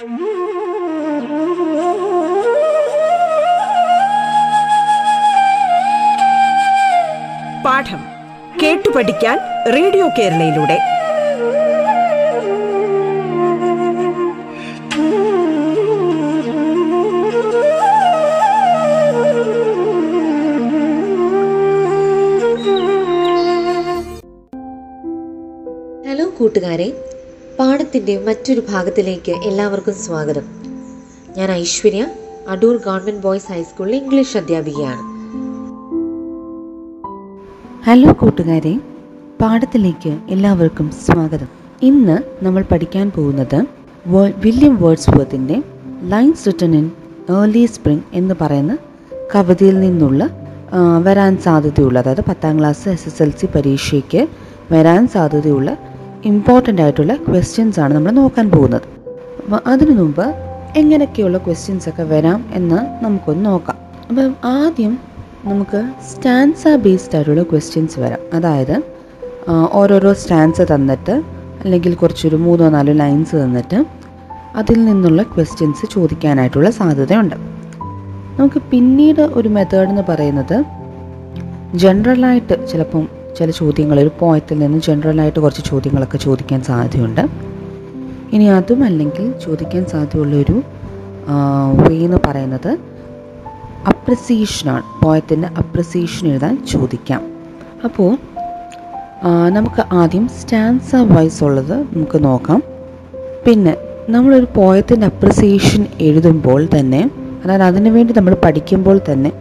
പാഠം കേട്ടു പഠിക്കാൻ റേഡിയോ കേരളയിലൂടെ. ഹലോ കൂട്ടുകാരെ പാഠത്തിന്റെ മറ്റൊരു ഭാഗത്തിലേക്ക് എല്ലാവർക്കും സ്വാഗതം. ഞാൻ ഐശ്വര്യ അടൂർ ഗവൺമെന്റ് ബോയ്സ് ഹൈസ്കൂളിലെ ഇംഗ്ലീഷ് അധ്യാപികയാണ്. ഹലോ കൂട്ടുകാരെ പാഠത്തിലേക്ക് എല്ലാവർക്കും സ്വാഗതം. ഇന്ന് നമ്മൾ പഠിക്കാൻ പോകുന്നത് വില്യം വേർഡ്സ് വേർത്തിന്റെ lines written in early spring എന്ന് പറയുന്ന കവിതയിൽ നിന്നുള്ള വരാൻ സാധ്യതയുള്ള അതായത് പത്താം class S S L C പരീക്ഷയ്ക്ക് വരാൻ സാധ്യതയുള്ള ഇമ്പോർട്ടന്റ് ആയിട്ടുള്ള ക്വസ്റ്റ്യൻസ് ആണ് നമ്മൾ നോക്കാൻ പോകുന്നത്. അപ്പോൾ അതിനു മുമ്പ് എങ്ങനെയൊക്കെയുള്ള ക്വസ്റ്റ്യൻസ് ഒക്കെ വരാം എന്ന് നമുക്കൊന്ന് നോക്കാം. അപ്പം ആദ്യം നമുക്ക് സ്റ്റാൻസ ബേസ്ഡ് ആയിട്ടുള്ള ക്വസ്റ്റ്യൻസ് വരാം. അതായത് ഓരോരോ സ്റ്റാൻസ് തന്നിട്ട് അല്ലെങ്കിൽ കുറച്ചൊരു മൂന്നോ നാലോ ലൈൻസ് തന്നിട്ട് അതിൽ നിന്നുള്ള ക്വസ്റ്റ്യൻസ് ചോദിക്കാനായിട്ടുള്ള സാധ്യതയുണ്ട്. നമുക്ക് പിന്നീട് ഒരു മെത്തേഡ് എന്ന് പറയുന്നത് ജനറലായിട്ട് ചിലപ്പം ചില ചോദ്യങ്ങൾ ഒരു പോയത്തിൽ നിന്ന് ജനറലായിട്ട് കുറച്ച് ചോദ്യങ്ങളൊക്കെ ചോദിക്കാൻ സാധ്യതയുണ്ട്. ഇനി അതും അല്ലെങ്കിൽ ചോദിക്കാൻ സാധ്യതയുള്ളൊരു വേ എന്ന് പറയുന്നത് അപ്രസീഷനാണ് പോയത്തിന്റെ അപ്രസീഷൻ എഴുതാൻ ചോദിക്കാം. അപ്പോൾ നമുക്ക് ആദ്യം സ്റ്റാൻസ വൈസ് ഉള്ളത് നമുക്ക് നോക്കാം. പിന്നെ നമ്മളൊരു പോയത്തിന്റെ അപ്രിസിയേഷൻ എഴുതുമ്പോൾ തന്നെ അതായത് അതിനു വേണ്ടി നമ്മൾ പഠിക്കുമ്പോൾ തന്നെ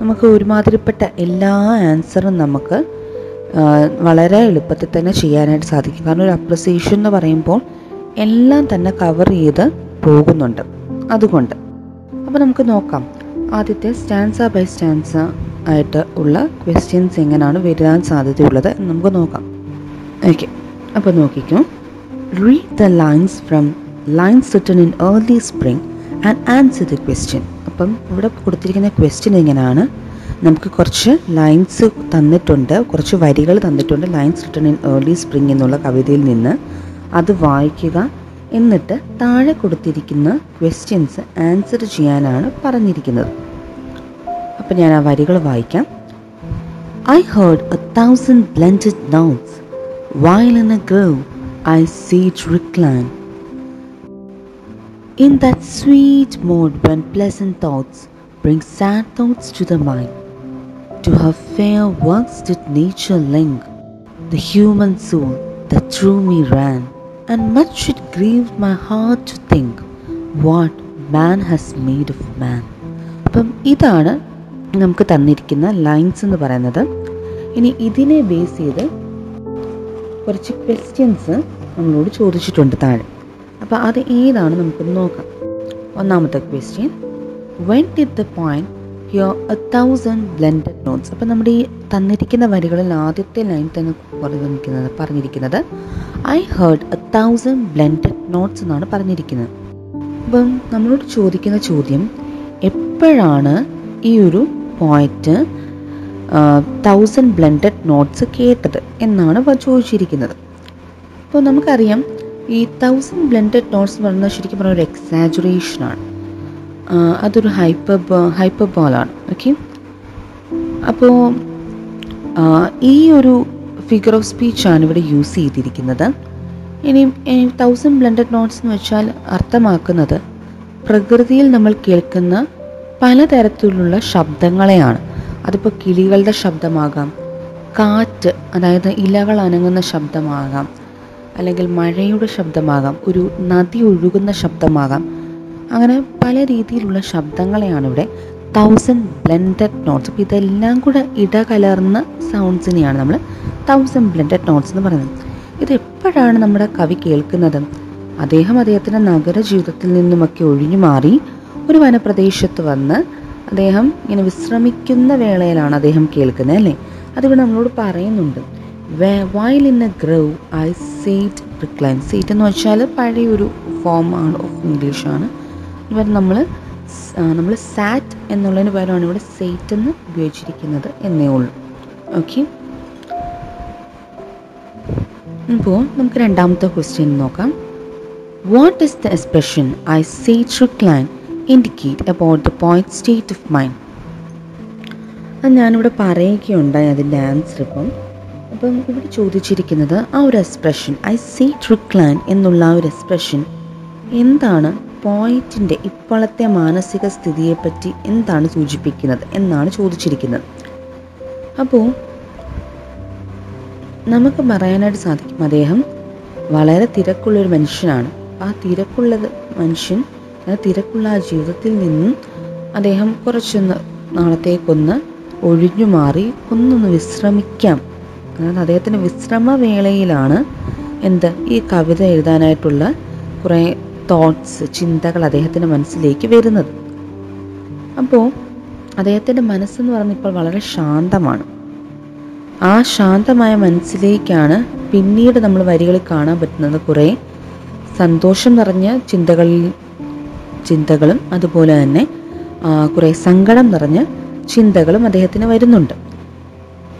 നമുക്ക് ഒരുമാതിരിപ്പെട്ട എല്ലാ ആൻസറും നമുക്ക് വളരെ എളുപ്പത്തിൽ തന്നെ ചെയ്യാനായിട്ട് സാധിക്കും. കാരണം ഒരു അപ്രിസിയേഷൻ എന്ന് പറയുമ്പോൾ എല്ലാം തന്നെ കവർ ചെയ്ത് പോകുന്നുണ്ട്. അതുകൊണ്ട്. അപ്പോൾ നമുക്ക് നോക്കാം. ആദ്യത്തെ സ്റ്റാൻസ ബൈ സ്റ്റാൻസ ആയിട്ട് ഉള്ള ക്വസ്റ്റ്യൻസ് എങ്ങനെയാണ് വരാൻ സാധ്യതയുള്ളത് നമുക്ക് നോക്കാം. ഓക്കെ അപ്പോൾ നോക്കിക്കോ. Read the lines from lines written in early spring and answer the question അപ്പം ഇവിടെ കൊടുത്തിരിക്കുന്ന ക്വസ്റ്റ്യൻ എങ്ങനെയാണ്? നമുക്ക് കുറച്ച് ലൈൻസ് തന്നിട്ടുണ്ട്. കുറച്ച് വരികൾ തന്നിട്ടുണ്ട്. Lines written in early spring എന്നുള്ള കവിതയിൽ നിന്ന്. അത് വായിക്കുക. എന്നിട്ട് താഴെ കൊടുത്തിരിക്കുന്ന ക്വസ്റ്റ്യൻസ് ആൻസർ ചെയ്യാനാണ് പറഞ്ഞിരിക്കുന്നത്. അപ്പം ഞാൻ ആ വരികൾ വായിക്കാം. I heard a thousand blended notes, while in a grove. I sat reclined In that sweet mood when pleasant thoughts bring sad thoughts to the mind, to her fair works did nature link the human soul that through me ran, and much it grieved my heart to think what man has made of man. അപ്പം ഇതാണ് നമുക്ക് തന്നിരിക്കുന്ന lines എന്ന് പറയുന്നത്. ഇനി ഇതിനെ base ചെയ്ത് കുറച്ച് ക്വസ്റ്റ്യൻസ് നമ്മളോട് ചോദിച്ചിട്ടുണ്ട് താഴെ. അപ്പോൾ അത് ഏതാണ് നമുക്കൊന്ന് നോക്കാം. ഒന്നാമത്തെ question when did the point hear a thousand blended notes അപ്പം നമ്മുടെ ഈ തന്നിരിക്കുന്ന വരികളിൽ ആദ്യത്തെ ലൈൻ തന്നെ പറഞ്ഞിരിക്കുന്നത് പറഞ്ഞിരിക്കുന്നത് I heard a thousand blended notes എന്നാണ് പറഞ്ഞിരിക്കുന്നത്. അപ്പം നമ്മളോട് ചോദിക്കുന്ന ചോദ്യം എപ്പോഴാണ് ഈ ഒരു പോയിന്റ് തൗസൻഡ് ബ്ലെൻഡഡ് നോട്ട്സ് കേട്ടത് എന്നാണ് ചോദിച്ചിരിക്കുന്നത്. അപ്പോൾ നമുക്കറിയാം ഈ തൗസൻഡ് ബ്ലെൻഡഡ് നോട്ട്സ് എന്ന് പറയുന്നത് ശരിക്കും പറഞ്ഞ ഒരു എക്സാജുറേഷനാണ് അതൊരു ഹൈപ്പർ ഹൈപ്പർ ബോളാണ് ഓക്കെ അപ്പോൾ ഈ ഒരു ഫിഗർ ഓഫ് സ്പീച്ചാണ് ഇവിടെ യൂസ് ചെയ്തിരിക്കുന്നത്. ഇനി തൗസൻഡ് ബ്ലണ്ടഡ് നോട്ട്സ് എന്ന് വെച്ചാൽ അർത്ഥമാക്കുന്നത് പ്രകൃതിയിൽ നമ്മൾ കേൾക്കുന്ന പലതരത്തിലുള്ള ശബ്ദങ്ങളെയാണ്. അതിപ്പോൾ കിളികളുടെ ശബ്ദമാകാം കാറ്റ് അതായത് ഇലകൾ അനങ്ങുന്ന ശബ്ദമാകാം അല്ലെങ്കിൽ മഴയുടെ ശബ്ദമാകാം ഒരു നദി ഒഴുകുന്ന ശബ്ദമാകാം അങ്ങനെ പല രീതിയിലുള്ള ശബ്ദങ്ങളെയാണ് ഇവിടെ തൗസൻഡ് ബ്ലെൻഡഡ് നോട്ട്സ് അപ്പോൾ ഇതെല്ലാം കൂടെ ഇടകലർന്ന സൗണ്ട്സിനെയാണ് നമ്മൾ തൗസൻഡ് ബ്ലെൻഡഡ് നോട്ട്സ് എന്ന് പറയുന്നത്. ഇത് എപ്പോഴാണ് നമ്മുടെ കവി കേൾക്കുന്നത്? അദ്ദേഹം അദ്ദേഹത്തിന്റെ നഗര ജീവിതത്തിൽ നിന്നുമൊക്കെ ഒഴിഞ്ഞു മാറി ഒരു വനപ്രദേശത്ത് വന്ന് അദ്ദേഹം ഇങ്ങനെ വിശ്രമിക്കുന്ന വേളയിലാണ് അദ്ദേഹം കേൾക്കുന്നത് അല്ലേ? അതിവിടെ നമ്മളോട് പറയുന്നുണ്ട് while in a grove I sat reclined sat എന്ന് വെച്ചാൽ പഴയൊരു ഫോമാണ് ഓഫ് ഇംഗ്ലീഷാണ് ഇവിടെ നമ്മൾ നമ്മൾ സാറ്റ് എന്നുള്ളതിന് പകരമാണ് ഇവിടെ സെയ്റ്റ് എന്ന് ഉപയോഗിച്ചിരിക്കുന്നത് എന്നേ ഉള്ളൂ. ഓക്കെ. ഇപ്പോൾ നമുക്ക് രണ്ടാമത്തെ ക്വസ്റ്റ്യൻ നോക്കാം. What is the expression I sat reclined indicate about the point state of mind അത് ഞാനിവിടെ പറയുകയുണ്ടായി അതിന്റെ ആൻസർ ഇപ്പം. അപ്പം ഇവിടെ ചോദിച്ചിരിക്കുന്നത് ആ ഒരു എക്സ്പ്രഷൻ ഐ സേ ട്രിക്ലാൻ എന്നുള്ള ആ ഒരു എക്സ്പ്രഷൻ എന്താണ് പോയിറ്റിന്റെ ഇപ്പോഴത്തെ മാനസിക സ്ഥിതിയെപ്പറ്റി എന്താണ് സൂചിപ്പിക്കുന്നത് എന്നാണ് ചോദിച്ചിരിക്കുന്നത്. അപ്പോൾ നമുക്ക് പറയാനായിട്ട് സാധിക്കും അദ്ദേഹം വളരെ തിരക്കുള്ളൊരു മനുഷ്യനാണ്. ആ തിരക്കുള്ള മനുഷ്യൻ തിരക്കുള്ള ആ ജീവിതത്തിൽ നിന്നും അദ്ദേഹം കുറച്ചൊന്ന് നാളത്തേക്കൊന്ന് ഒഴിഞ്ഞു മാറി ഒന്നൊന്ന് വിശ്രമിക്കാം. അതായത് അദ്ദേഹത്തിന്റെ വിശ്രമവേളയിലാണ് എന്ത് ഈ കവിത എഴുതാനായിട്ടുള്ള കുറേ തോട്ട്സ് ചിന്തകൾ അദ്ദേഹത്തിന്റെ മനസ്സിലേക്ക് വരുന്നത്. അപ്പോൾ അദ്ദേഹത്തിന്റെ മനസ്സെന്ന് പറയുന്നത് ഇപ്പോൾ വളരെ ശാന്തമാണ്. ആ ശാന്തമായ മനസ്സിലേക്കാണ് പിന്നീട് നമ്മൾ വരികളിൽ കാണാൻ പറ്റുന്നത് കുറേ സന്തോഷം നിറഞ്ഞ ചിന്തകളിൽ ചിന്തകളും അതുപോലെ തന്നെ കുറേ സങ്കടം നിറഞ്ഞ ചിന്തകളും അദ്ദേഹത്തിന് വരുന്നുണ്ട്.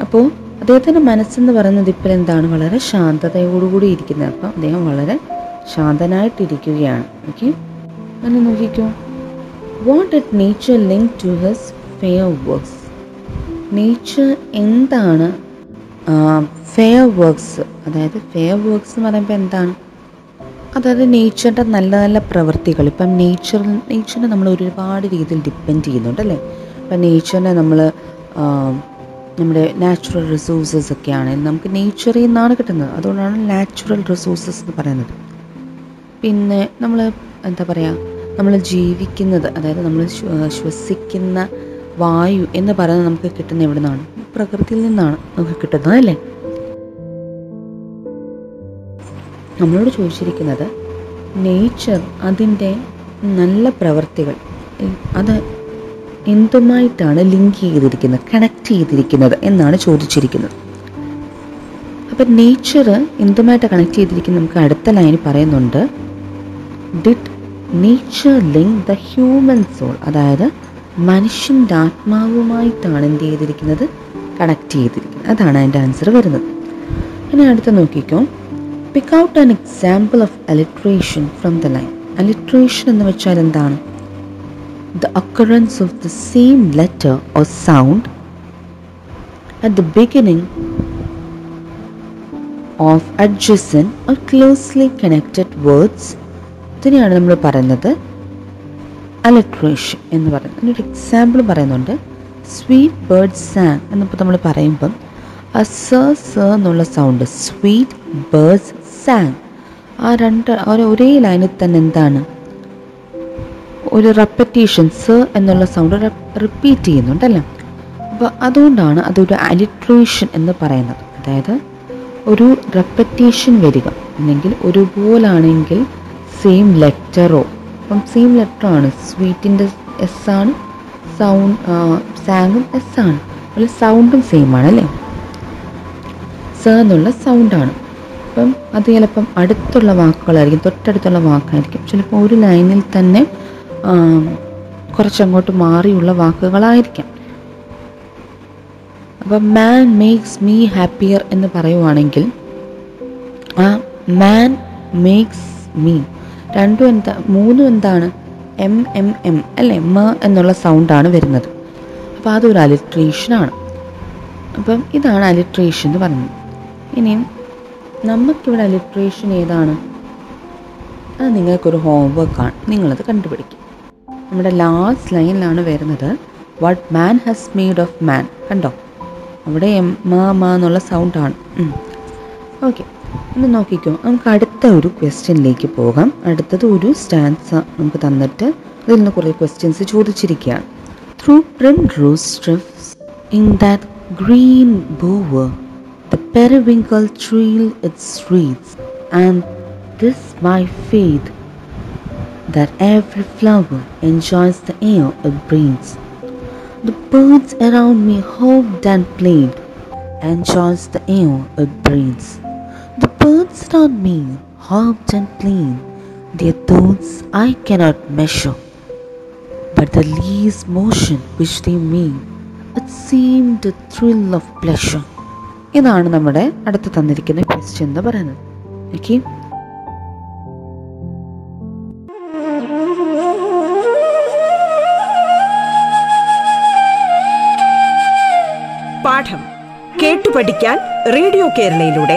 അപ്പോൾ അദ്ദേഹത്തിന്റെ മനസ്സെന്ന് പറയുന്നത് ഇപ്പോൾ എന്താണ്? വളരെ ശാന്തതയോടുകൂടി ഇരിക്കുന്നത്. അപ്പോൾ അദ്ദേഹം വളരെ ശാന്തനായിട്ടിരിക്കുകയാണ്. ഓക്കെ അങ്ങനെ നോക്കിക്കോ. What did nature link to his fair works nature എന്താണ് ഫെയർ വർക്ക്സ് അതായത് ഫെയർ വർക്ക്സ് എന്ന് പറയുമ്പോൾ എന്താണ്? അതായത് നേച്ചറിന്റെ നല്ല നല്ല പ്രവൃത്തികൾ. ഇപ്പം നേച്ചർ നേച്ചറിനെ നമ്മൾ ഒരുപാട് രീതിയിൽ ഡിപ്പെൻഡ് ചെയ്യുന്നുണ്ട് അല്ലേ? ഇപ്പം നേച്ചറിനെ നമ്മൾ നമ്മുടെ നാച്ചുറൽ റിസോഴ്സസ് ഒക്കെ ആണെങ്കിൽ നമുക്ക് നേച്ചറിൽ നിന്നാണ് കിട്ടുന്നത്. അതുകൊണ്ടാണ് നാച്ചുറൽ റിസോഴ്സസ് എന്ന് പറയുന്നത്. പിന്നെ നമ്മൾ എന്താ പറയുക നമ്മൾ ജീവിക്കുന്നത് അതായത് നമ്മൾ ശ്വസിക്കുന്ന വായു എന്ന് പറയുന്നത് നമുക്ക് കിട്ടുന്ന എവിടെ നിന്നാണ് പ്രകൃതിയിൽ നിന്നാണ് നമുക്ക് കിട്ടുന്നത് അല്ലേ? നമ്മളോട് ചോദിച്ചിരിക്കുന്നത് നേച്ചർ അതിന്റെ നല്ല പ്രവൃത്തികൾ അത് എന്തുമായിട്ടാണ് ലിങ്ക് ചെയ്തിരിക്കുന്നത് കണക്ട് ചെയ്തിരിക്കുന്നത് എന്നാണ് ചോദിച്ചിരിക്കുന്നത്. അപ്പം നേച്ചർ എന്തുമായിട്ട് കണക്ട് ചെയ്തിരിക്കുന്നത് നമുക്ക് അടുത്ത ലൈനിൽ പറയുന്നുണ്ട്. Did nature link the human soul അതായത് മനുഷ്യന്റെ ആത്മാവുമായിട്ടാണ് എന്ത് ചെയ്തിരിക്കുന്നത്? കണക്ട് ചെയ്തിരിക്കുന്നത്. അതാണ് അതിന്റെ ആൻസർ വരുന്നത്. ഇനി അടുത്ത് നോക്കിക്കോ. Pick out an example of alliteration from the line alliteration എന്ന് വെച്ചാൽ എന്താണ്? The occurrence of the same letter or sound at the beginning of adjacent or closely connected words ഇതിനെയാണ് നമ്മൾ പറയുന്നത് അലക്ട്രേഷൻ എന്ന് പറയുന്നത്. അതിനൊരു എക്സാമ്പിൾ പറയുന്നുണ്ട്. സ്വീറ്റ് ബേർഡ് സാങ് എന്നിപ്പോൾ നമ്മൾ പറയുമ്പം ആ സ സ എന്നുള്ള സൗണ്ട് സ്വീറ്റ് ബേർഡ്സ് സാങ് ആ രണ്ട് ഒരേ ലൈനിൽ തന്നെ എന്താണ്? ഒരു റെപ്പറ്റീഷൻ സ എന്നുള്ള സൗണ്ട് റിപ്പീറ്റ് ചെയ്യുന്നുണ്ടല്ലോ? അപ്പോൾ അതുകൊണ്ടാണ് അതൊരു അലിട്രേഷൻ എന്ന് പറയുന്നത്. അതായത് ഒരു റെപ്പറ്റീഷൻ വരിക. അല്ലെങ്കിൽ ഒരുപോലാണെങ്കിൽ സെയിം ലെറ്ററോ അപ്പം സെയിം ലെറ്റർ ആണ് സ്വീറ്റിന്റെ എസ് ആണ് സൗണ്ട് സാങ്ങും എസ് ആണ്. അതുപോലെ സൗണ്ടും സെയിം ആണ് അല്ലേ? സ എന്നുള്ള സൗണ്ടാണ് അപ്പം അത് ചിലപ്പം അടുത്തുള്ള വാക്കുകളായിരിക്കും തൊട്ടടുത്തുള്ള വാക്കായിരിക്കും. ചിലപ്പോൾ ഒരു ലൈനിൽ തന്നെ കുറച്ചങ്ങോട്ട് മാറിയുള്ള വാക്കുകളായിരിക്കാം. അപ്പം മാൻ മേക്സ് മീ ഹാപ്പിയർ എന്ന് പറയുവാണെങ്കിൽ ആ മാൻ മേക്സ് മീ രണ്ടും എന്താ മൂന്നും എന്താണ്? എം എം എം അല്ലേ? മ എന്നുള്ള സൗണ്ടാണ് വരുന്നത്. അപ്പോൾ അതൊരു അലിട്രേഷനാണ് അപ്പം ഇതാണ് അലിട്രേഷൻ എന്ന് പറയുന്നത്. ഇനിയും നമുക്കിവിടെ അലിട്രേഷൻ ഏതാണ്? അത് നിങ്ങൾക്കൊരു ഹോംവർക്കാണ് നിങ്ങളത് കണ്ടുപിടിക്കും. നമ്മുടെ ലാസ്റ്റ് ലൈനിലാണ് വരുന്നത്. What man has made of man കണ്ടോ? അവിടെ എം മാ എന്നുള്ള സൗണ്ടാണ് ഓക്കെ ഒന്ന് നോക്കിക്കോ നമുക്ക് അടുത്ത ഒരു ക്വസ്റ്റ്യനിലേക്ക് പോകാം അടുത്തത് ഒരു സ്റ്റാൻസ നമുക്ക് തന്നിട്ട് അതിൽ നിന്ന് കുറേ ക്വസ്റ്റ്യൻസ് ചോദിച്ചിരിക്കുകയാണ് through primrose സ്ട്രിഫ്സ് in that green bower the periwinkle trailed its wreaths and this my faith that every flower enjoys the air it brings. The birds around me hopped and played, enjoys the air it breathes. Birds around me hopped and plain, their thoughts I cannot measure. But the least motion which they made, it seemed a thrill of pleasure. ഇതാണ് നമ്മുടെ അടുത്ത് തന്നിരിക്കുന്ന question എന്ന് പറയുന്നത് okay പാഠം കേട്ടു പഠിക്കാൻ radio കേരളയിലൂടെ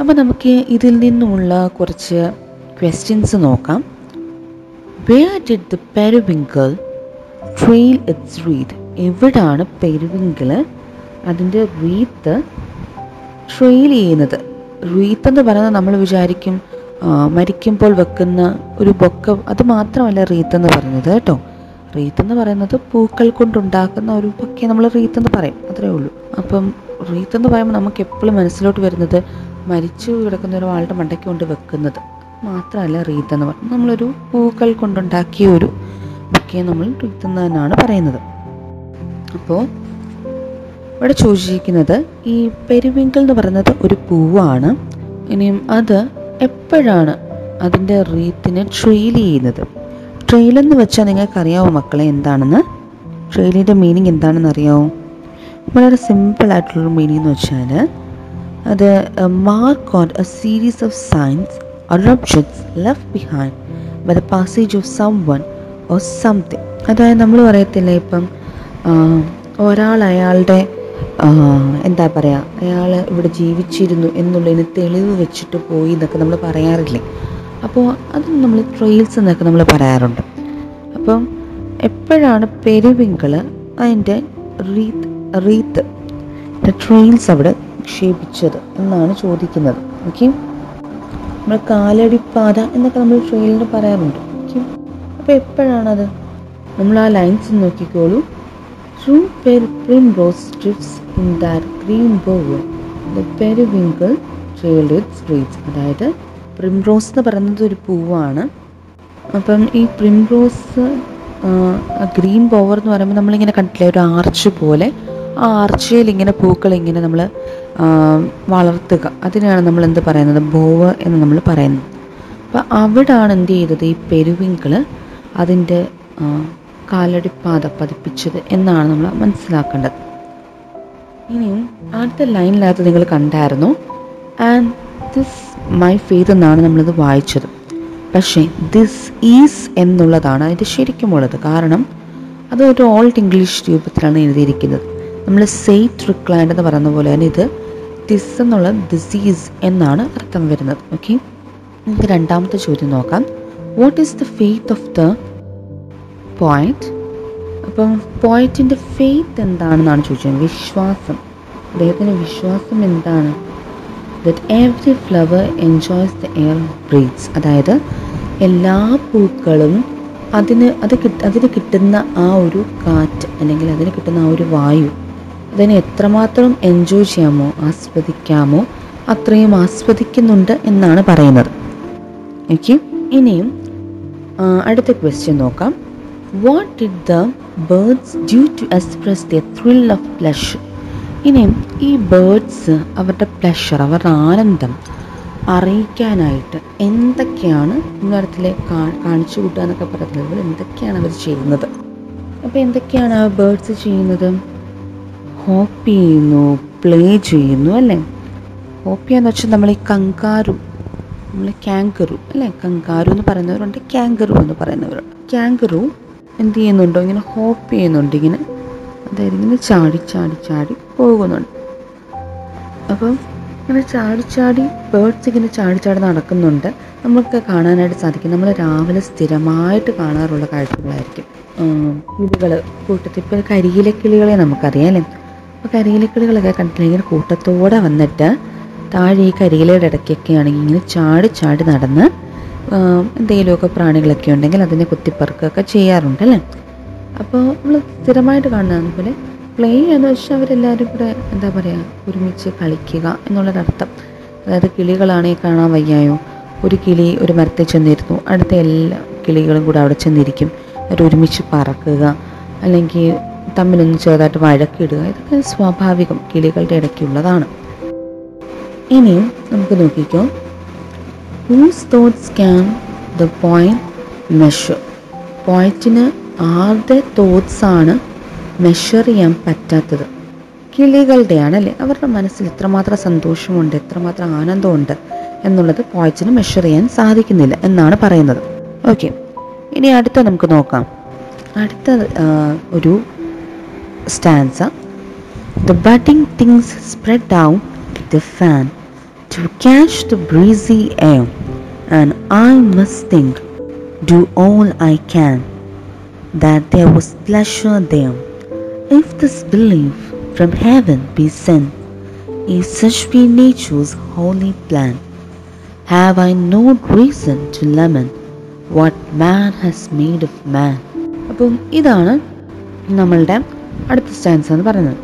അപ്പോൾ നമുക്ക് ഇതിൽ നിന്നുമുള്ള കുറച്ച് ക്വസ്റ്റ്യൻസ് നോക്കാം. Where did the periwinkle trail its wreaths എവിടാണ് പെരുവിങ്കിൾ അതിന്റെ റീത്ത് ട്രെയിൽ ചെയ്യുന്നത്? റീത്ത് എന്ന് പറയുന്നത് നമ്മൾ വിചാരിക്കും മരിക്കുമ്പോൾ വെക്കുന്ന ഒരു ബൊക്ക അത് മാത്രമല്ല റീത്ത് എന്ന് പറയുന്നത് കേട്ടോ. റീത്ത് എന്ന് പറയുന്നത് പൂക്കൾ കൊണ്ടുണ്ടാക്കുന്ന ഒരു ബൊക്കെ നമ്മൾ റീത്ത് എന്ന് പറയും. അത്രേ ഉള്ളൂ. അപ്പം റീത്ത് എന്ന് പറയുമ്പോൾ നമുക്ക് എപ്പോഴും മനസ്സിലോട്ട് വരുന്നത് മരിച്ചു കിടക്കുന്ന ഒരാളുടെ മണ്ടയ്ക്ക് കൊണ്ട് വെക്കുന്നത് മാത്രമല്ല റീത്ത് എന്ന് പറയുന്നത് നമ്മളൊരു പൂക്കൾ കൊണ്ടുണ്ടാക്കിയ ഒരു ബൊക്കെ നമ്മൾ റീത്ത് എന്ന് തന്നെയാണ് പറയുന്നത്. അപ്പോൾ ഇവിടെ ചോദിച്ചിരിക്കുന്നത് ഈ പെരുവിങ്കൽ എന്ന് പറയുന്നത് ഒരു പൂവാണ്. ഇനിയും അത് എപ്പോഴാണ് അതിന്റെ റീത്തിനെ ട്രെയിൽ ചെയ്യുന്നത്? ട്രെയിൽ എന്ന് വെച്ചാൽ നിങ്ങൾക്കറിയാവോ മക്കളെ എന്താണെന്ന്? ട്രെയിലിന്റെ മീനിങ് എന്താണെന്ന് അറിയാമോ വളരെ സിമ്പിൾ ആയിട്ടുള്ളൊരു മീനിങ് എന്ന് വെച്ചാൽ അത് mark or a series of signs or left behind by the passage of someone or something അതായത് നമ്മൾ പറയത്തില്ലേ ഇപ്പം ഒരാൾ അയാളുടെ എന്താ പറയുക അയാൾ ഇവിടെ ജീവിച്ചിരുന്നു എന്നുള്ളതിന് തെളിവ് വെച്ചിട്ട് പോയി എന്നൊക്കെ നമ്മൾ പറയാറില്ലേ? അപ്പോൾ അത് നമ്മൾ ട്രെയിൽസ് എന്നൊക്കെ നമ്മൾ പറയാറുണ്ട്. അപ്പം എപ്പോഴാണ് പെരുവിങ്കൾ അതിന്റെ റീത്ത് റീത്ത് ട്രെയിൽസ് അവിടെ നിക്ഷേപിച്ചത് എന്നാണ് ചോദിക്കുന്നത്. ഓക്കെ നമ്മൾ കാലടിപ്പാത എന്നൊക്കെ നമ്മൾ ട്രെയിലിന് പറയാറുണ്ട്. ഓക്കെ അപ്പോൾ എപ്പോഴാണത്? നമ്മൾ ആ ലൈൻസ് നോക്കിക്കോളൂ. ത്രൂ പെർ primrose strips in that green bower the periwinkle trailed its wreaths അതായത് പ്രിംറോസ് എന്ന് പറയുന്നത് ഒരു പൂവാണ്. അപ്പം ഈ പ്രിംറോസ് ഗ്രീൻ ബോവർ എന്ന് പറയുമ്പോൾ നമ്മളിങ്ങനെ കണ്ടില്ലേ ഒരു ആർച്ച് പോലെ. ആ ആർച്ചയിൽ ഇങ്ങനെ പൂക്കൾ ഇങ്ങനെ നമ്മൾ വളർത്തുക. അതിനാണ് നമ്മൾ എന്ത് പറയുന്നത്? ബോവ എന്ന് നമ്മൾ പറയുന്നത്. അപ്പം അവിടാണ് എന്ത് ചെയ്തത്? ഈ പെരുവിങ്കിൾ അതിന്റെ കാലടിപ്പാത പതിപ്പിച്ചത് എന്നാണ് നമ്മൾ മനസ്സിലാക്കേണ്ടത്. ഇനിയും അടുത്ത ലൈനിനകത്ത് നിങ്ങൾ കണ്ടായിരുന്നു. ആൻഡ് ദിസ് മൈ ഫെയ്ത്ത് എന്നാണ് നമ്മളിത് വായിച്ചത്. പക്ഷേ ദിസ് ഈസ് എന്നുള്ളതാണ് അതിന്റെ ശരിക്കുമുള്ളത് കാരണം അത് ഒരു ഓൾഡ് ഇംഗ്ലീഷ് രൂപത്തിലാണ് എഴുതിയിരിക്കുന്നത്. നമ്മൾ സെയ്റ്റ് റിക്ലാൻഡ് എന്ന് പറയുന്ന പോലെ തന്നെ ഇത് ദിസ് എന്നുള്ള ഡിസീസ് എന്നാണ് അർത്ഥം വരുന്നത്. ഓക്കെ നമുക്ക് രണ്ടാമത്തെ ചോദ്യം നോക്കാം. What is the faith of the point അപ്പം പോയിന്റിന്റെ ഫെയ്ത്ത് എന്താണെന്നാണ് ചോദിച്ചത്. വിശ്വാസം. അദ്ദേഹത്തിന്റെ വിശ്വാസം എന്താണ്? That every flower enjoys the air breathes അതായത് എല്ലാ പൂക്കളും അതിന് അത് കിട്ട അതിന് കിട്ടുന്ന ആ ഒരു കാറ്റ് അല്ലെങ്കിൽ അതിന് കിട്ടുന്ന ആ ഒരു വായു അതിനെ എത്രമാത്രം എൻജോയ് ചെയ്യാമോ ആസ്വദിക്കാമോ അത്രയും ആസ്വദിക്കുന്നുണ്ട് എന്നാണ് പറയുന്നത്. ഓക്കെ ഇനിയും അടുത്ത ക്വസ്റ്റ്യൻ നോക്കാം. What did the birds do to express the thrill of pleasure ഇനിയും ഈ ബേഡ്സ് അവരുടെ പ്ലഷർ അവരുടെ ആനന്ദം അറിയിക്കാനായിട്ട് എന്തൊക്കെയാണ് ഇന്നടത്തിലെ കാണിച്ചു കൂട്ടുക എന്നൊക്കെ പറയുന്നത് എന്തൊക്കെയാണ് അവർ ചെയ്യുന്നത്? അപ്പോൾ എന്തൊക്കെയാണ് ആ ബേഡ്സ് ചെയ്യുന്നത്? ഹോപ്പ് ചെയ്യുന്നു പ്ലേ ചെയ്യുന്നു അല്ലേ? ഹോപ്പ് ചെയ്യാന്ന് വെച്ചാൽ നമ്മൾ ഈ കങ്കാരു നമ്മൾ ക്യാങ്കറു അല്ലേ? കങ്കാരു എന്ന് പറയുന്നവരുണ്ട് ക്യാങ്കറു എന്ന് പറയുന്നവരുണ്ട്. ക്യാങ്കറു എന്ത് ചെയ്യുന്നുണ്ടോ? ഇങ്ങനെ ഹോപ്പ് ചെയ്യുന്നുണ്ട് ഇങ്ങനെ അതായത് ഇങ്ങനെ ചാടി ചാടി ചാടി പോകുന്നുണ്ട്. അപ്പം ഇങ്ങനെ ചാടി ചാടി ബേർഡ്സ് ഇങ്ങനെ ചാടി ചാടി നടക്കുന്നുണ്ട്. നമുക്ക് കാണാനായിട്ട് സാധിക്കും. നമ്മൾ രാവിലെ സ്ഥിരമായിട്ട് കാണാറുള്ള കാഴ്ചകളായിരിക്കും. കിളികൾ കൂട്ടത്തിൽ ഇപ്പോൾ കരിയിലെ കിളികളെ നമുക്കറിയാം അല്ലേ? അപ്പോൾ കരിയിലെ കിളികളൊക്കെ കണ്ടിട്ടുണ്ടെങ്കിൽ കൂട്ടത്തോടെ വന്നിട്ട് താഴെ ഈ കരിയിലയുടെ ഇടയ്ക്കൊക്കെ ആണെങ്കിൽ ഇങ്ങനെ ചാടി ചാടി നടന്ന് എന്തെങ്കിലുമൊക്കെ പ്രാണികളൊക്കെ ഉണ്ടെങ്കിൽ അതിനെ കുത്തിപ്പറക്കുകയൊക്കെ ചെയ്യാറുണ്ട് അല്ലേ? അപ്പോൾ നമ്മൾ സ്ഥിരമായിട്ട് കാണുന്നത് പോലെ പ്ലേ എന്ന് വെച്ചാൽ അവരെല്ലാവരും കൂടെ എന്താ പറയുക ഒരുമിച്ച് കളിക്കുക എന്നുള്ളൊരർത്ഥം. അതായത് കിളികളാണെങ്കിൽ കാണാൻ വയ്യായോ? ഒരു കിളി ഒരു മരത്തിൽ ചെന്നിരുന്നു. അടുത്ത എല്ലാ കിളികളും കൂടെ അവിടെ ചെന്നിരിക്കും. അവരൊരുമിച്ച് പറക്കുക. അല്ലെങ്കിൽ തമ്മിലൊന്ന് ചെറുതായിട്ട് വഴക്കിടുക. ഇതൊക്കെ സ്വാഭാവികം കിളികളുടെ ഇടയ്ക്കുള്ളതാണ്. ഇനിയും നമുക്ക് നോക്കിക്കോ. ഹൂസ് തോട്ട്സ് ക്യാൻ ദ പോയിന്റ് മെഷർ പോയിന്റിന് ആരുടെ തോട്ട്സ് ആണ് മെഷർ ചെയ്യാൻ പറ്റാത്തത്. കിളികളുടെയാണ് അല്ലേ അവരുടെ മനസ്സിൽ എത്രമാത്രം സന്തോഷമുണ്ട് എത്രമാത്രം ആനന്ദമുണ്ട് എന്നുള്ളത് പോയച്ചിന് മെഷർ ചെയ്യാൻ സാധിക്കുന്നില്ല എന്നാണ് പറയുന്നത്. ഓക്കെ ഇനി അടുത്ത നമുക്ക് നോക്കാം. അടുത്ത ഒരു stanza the budding twigs spread down the fan to catch the breezy M and I must think, do all I can, that there was pleasure there. If this belief from heaven be sent, if such be nature's holy plan, have I no reason to lament what man has made of man? അപ്പം ഇതാണ് നമ്മളുടെ അടുത്ത stance എന്ന് പറയുന്നത്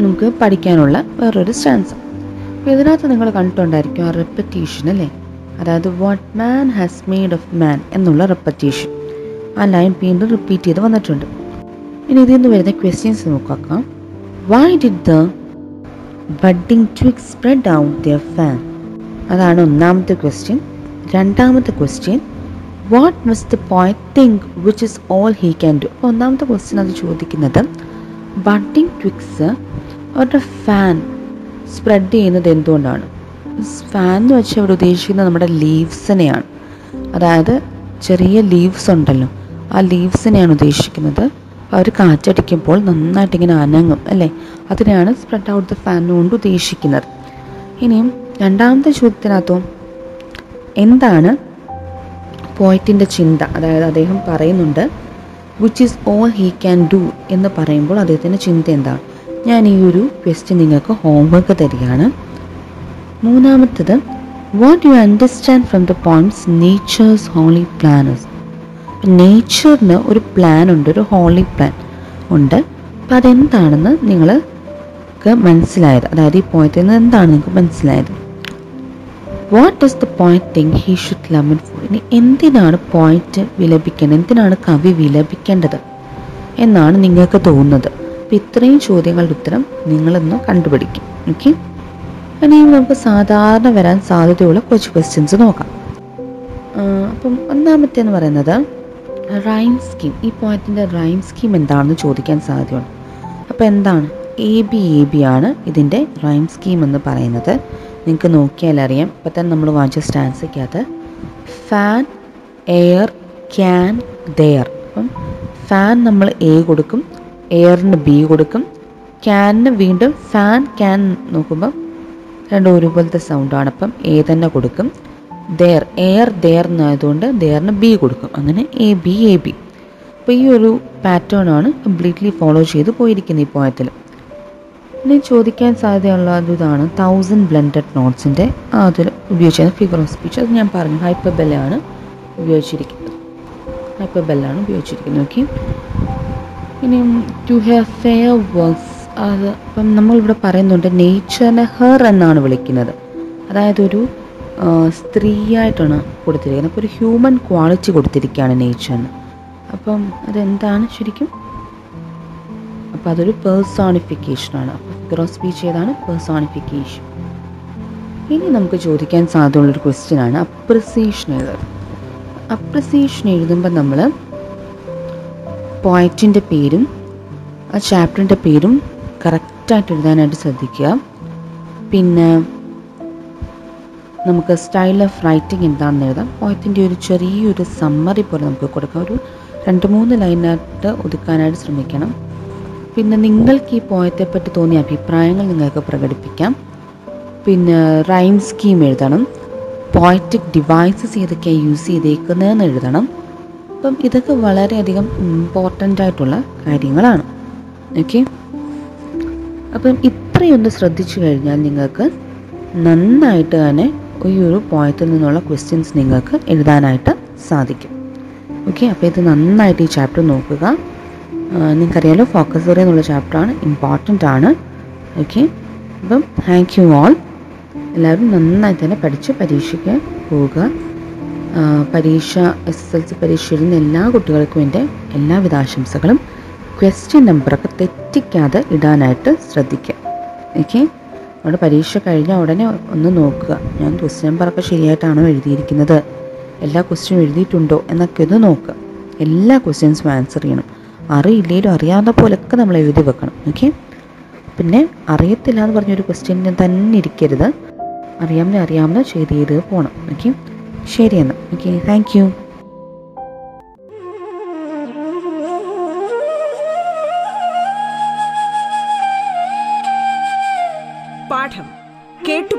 നമുക്ക് പഠിക്കാനുള്ള വേറൊരു stance അപ്പോൾ ഇതിനകത്ത് നിങ്ങൾ കണ്ടിട്ടുണ്ടായിരിക്കും ആ റെപ്പറ്റീഷൻ അല്ലേ അതായത് what man has made of man എന്നുള്ള റെപ്പറ്റീഷൻ ആ ലൈൻ വീണ്ടും റിപ്പീറ്റ് ചെയ്ത് വന്നിട്ടുണ്ട്. ഇനി ഇതിൽ നിന്ന് വരുന്ന ക്വസ്റ്റ്യൻസ് നോക്കാം why did the budding twig spread out their fan അതാണ് ഒന്നാമത്തെ ക്വസ്റ്റ്യൻ രണ്ടാമത്തെ question what must the point think which is all he can do അപ്പോൾ ഒന്നാമത്തെ ക്വസ്റ്റ്യൻ അത് ചോദിക്കുന്നത് ബഡ്ഡിങ് ട്വിക്സ് അവരുടെ ഫാൻ സ്പ്രെഡ് ചെയ്യുന്നത് എന്തുകൊണ്ടാണ്? ഫാൻ എന്ന് വെച്ചാൽ ഇവിടെ ഉദ്ദേശിക്കുന്നത് നമ്മുടെ ലീവ്സിനെയാണ് അതായത് ചെറിയ ലീവ്സ് ഉണ്ടല്ലോ. ആ ലീവ്സിനെയാണ് ഉദ്ദേശിക്കുന്നത്. അവർ കാറ്റടിക്കുമ്പോൾ നന്നായിട്ട് ഇങ്ങനെ അനങ്ങും അല്ലേ? അതിനെയാണ് സ്പ്രെഡ് ഔട്ട് ദ ഫാൻ കൊണ്ട് ഉദ്ദേശിക്കുന്നത്. ഇനിയും രണ്ടാമത്തെ ചോദ്യത്തിനകത്തും എന്താണ് പോയിറ്റിന്റെ ചിന്ത? അതായത് അദ്ദേഹം പറയുന്നുണ്ട് which is all he can do എന്ന് പറയുമ്പോൾ അദ്ദേഹത്തിന്റെ ചിന്ത എന്താണ്? ഞാൻ ഈ ഒരു ക്വസ്റ്റ്യൻ നിങ്ങൾക്ക് ഹോംവർക്ക് തരികയാണ്. മൂന്നാമത്തത് what you understand from the poet's nature's holy plans നേച്ചറിന് ഒരു പ്ലാൻ ഉണ്ട് ഒരു ഹോളി പ്ലാൻ ഉണ്ട്. അപ്പം അതെന്താണെന്ന് നിങ്ങൾക്ക് മനസ്സിലായത്? അതായത് ഈ പോയിന്റിൽ നിന്ന് എന്താണ് നിങ്ങൾക്ക് മനസ്സിലായത്? What is the point think he should lament for ഇനി എന്തിനാണ് പോയിന്റ് വിലപിക്കേണ്ടത്? എന്തിനാണ് കവി വിലപിക്കേണ്ടത് എന്നാണ് നിങ്ങൾക്ക് തോന്നുന്നത്. അപ്പം ഇത്രയും ചോദ്യങ്ങളുടെ ഉത്തരം നിങ്ങളൊന്ന് കണ്ടുപിടിക്കും. ഓക്കെ ഇനിയും നമുക്ക് സാധാരണ വരാൻ സാധ്യതയുള്ള കുറച്ച് ക്വസ്റ്റ്യൻസ് നോക്കാം. അപ്പം ഒന്നാമത്തെ എന്ന് പറയുന്നത് റൈം സ്കീം ഈ പോയിന്റിന്റെ റൈം സ്കീം എന്താണെന്ന് ചോദിക്കാൻ സാധ്യതയുണ്ട്. അപ്പോൾ എന്താണ്? എ ബി എ ബി ആണ് ഇതിന്റെ റൈം സ്കീം എന്ന് പറയുന്നത്. നിങ്ങൾക്ക് നോക്കിയാൽ അറിയാം. ഇപ്പം തന്നെ നമ്മൾ വാങ്ങിച്ച സ്റ്റാൻസയ്ക്കകത്ത് ഫാൻ എയർ ക്യാൻ ദെയർ അപ്പം ഫാൻ നമ്മൾ എ കൊടുക്കും എയറിന് ബി കൊടുക്കും ക്യാനിന് വീണ്ടും ഫാൻ ക്യാൻ നോക്കുമ്പം രണ്ടും ഒരുപോലത്തെ സൗണ്ടാണ് അപ്പം എ തന്നെ കൊടുക്കും. ദെയർ എയർ ദേർ എന്നായതുകൊണ്ട് ദേറിന് ബി കൊടുക്കും. അങ്ങനെ എ ബി എ ബി അപ്പോൾ ഈ ഒരു പാറ്റേൺ ആണ് കംപ്ലീറ്റ്ലി ഫോളോ ചെയ്ത് പോയിരിക്കുന്നത് ഈ പോയത്തിൽ ഇനി ചോദിക്കാൻ സാധ്യതയുള്ള ഇതാണ് തൗസൻഡ് ബ്ലെൻഡഡ് നോട്ട്സിന്റെ അതിൽ ഉപയോഗിച്ചിരുന്ന ഫിഗർ ഓഫ് സ്പീച്ച് അത് ഞാൻ പറഞ്ഞു ഹൈപ്പബെല്ലാണ് ഉപയോഗിച്ചിരിക്കുന്നത്. ഹൈപ്പബെല്ലാണ് ഉപയോഗിച്ചിരിക്കുന്നത്. ഓക്കെ ഇനി ടു ഹാവ് ഫെയർ വർക്ക്സ് അത് ഇപ്പം നമ്മളിവിടെ പറയുന്നുണ്ട് നേച്ചറിനെ ഹെർ എന്നാണ് വിളിക്കുന്നത്. അതായത് ഒരു സ്ത്രീയായിട്ടാണ് കൊടുത്തിരിക്കുന്നത്. അപ്പോൾ ഒരു ഹ്യൂമൻ ക്വാളിറ്റി കൊടുത്തിരിക്കുകയാണ് നേച്ചറിന് അപ്പം അതെന്താണ് ശരിക്കും? അപ്പോൾ അതൊരു പേഴ്സോണിഫിക്കേഷനാണ് അപ്പോൾ ഫിഗർ ഓഫ് സ്പീച്ച് ഏതാണ്? പേഴ്സോണിഫിക്കേഷൻ ഇനി നമുക്ക് ചോദിക്കാൻ സാധ്യതയുള്ളൊരു ക്വസ്റ്റ്യൻ ആണ് അപ്രിസിയേഷൻ എഴുതുന്നത് അപ്രിസിയേഷൻ എഴുതുമ്പോൾ നമ്മൾ പോയറ്റിന്റെ പേരും ആ ചാപ്റ്ററിന്റെ പേരും കറക്റ്റായിട്ട് എഴുതാനായിട്ട് ശ്രദ്ധിക്കുക. പിന്നെ നമുക്ക് സ്റ്റൈൽ ഓഫ് റൈറ്റിംഗ് എന്താണെന്ന് എഴുതാം. പോയത്തിന്റെ ഒരു ചെറിയൊരു സമ്മറി പോലെ നമുക്ക് കൊടുക്കാം. ഒരു രണ്ട് മൂന്ന് ലൈനായിട്ട് ഒതുക്കാനായിട്ട് ശ്രമിക്കണം. പിന്നെ നിങ്ങൾക്ക് ഈ പോയത്തെ പറ്റി തോന്നിയ അഭിപ്രായങ്ങൾ നിങ്ങൾക്ക് പ്രകടിപ്പിക്കാം. പിന്നെ റൈം സ്കീം എഴുതണം. പോയറ്റിക് ഡിവൈസസ് ഏതൊക്കെയാണ് യൂസ് ചെയ്തേക്കുന്നതെന്ന് എഴുതണം. അപ്പം ഇതൊക്കെ വളരെയധികം ഇമ്പോർട്ടന്റ് ആയിട്ടുള്ള കാര്യങ്ങളാണ്. ഓക്കെ അപ്പം ഇത്രയൊന്ന് ശ്രദ്ധിച്ചു കഴിഞ്ഞാൽ നിങ്ങൾക്ക് നന്നായിട്ട് തന്നെ ഈ ഒരു പോയത്തിൽ നിന്നുള്ള ക്വസ്റ്റ്യൻസ് നിങ്ങൾക്ക് എഴുതാനായിട്ട് സാധിക്കും. ഓക്കെ അപ്പോൾ ഇത് നന്നായിട്ട് ഈ ചാപ്റ്റർ നോക്കുക. നിങ്ങൾക്കറിയാലോ ഫോക്കസ് ഏരിയ എന്നുള്ള ചാപ്റ്ററാണ് ഇമ്പോർട്ടന്റ് ആണ്. ഓക്കെ അപ്പം താങ്ക് യു ഓൾ എല്ലാവരും നന്നായി തന്നെ പഠിച്ച് പരീക്ഷയ്ക്ക് പോവുക. പരീക്ഷ എസ് എസ് എൽ സി പരീക്ഷ എഴുതുന്ന എല്ലാ കുട്ടികൾക്കും എന്റെ എല്ലാവിധ ആശംസകളും. ക്വസ്റ്റ്യൻ നമ്പറൊക്കെ തെറ്റിക്കാതെ ഇടാനായിട്ട് ശ്രദ്ധിക്കുക. ഓക്കെ നമ്മുടെ പരീക്ഷ കഴിഞ്ഞ ഉടനെ ഒന്ന് നോക്കുക. ഞാൻ ക്വസ്റ്റ്യൻ നമ്പറൊക്കെ ശരിയായിട്ടാണോ എഴുതിയിരിക്കുന്നത്? എല്ലാ ക്വസ്റ്റ്യനും എഴുതിയിട്ടുണ്ടോ എന്നൊക്കെ ഒന്ന് നോക്കുക. എല്ലാ ക്വസ്റ്റ്യൻസും ആൻസർ ചെയ്യണം. അറിയില്ലേലും അറിയാവുന്ന പോലൊക്കെ നമ്മൾ എഴുതി വെക്കണം. ഓക്കെ? പിന്നെ അറിയത്തില്ല എന്ന് പറഞ്ഞൊരു ക്വസ്റ്റ്യൻ തന്നെ ഇരിക്കരുത്. അറിയാമെന്ന് അറിയാമെന്ന് ചെയ്ത് ചെയ്ത് പോകണം ഓക്കെ? ശരി എന്നാൽ. Okay thank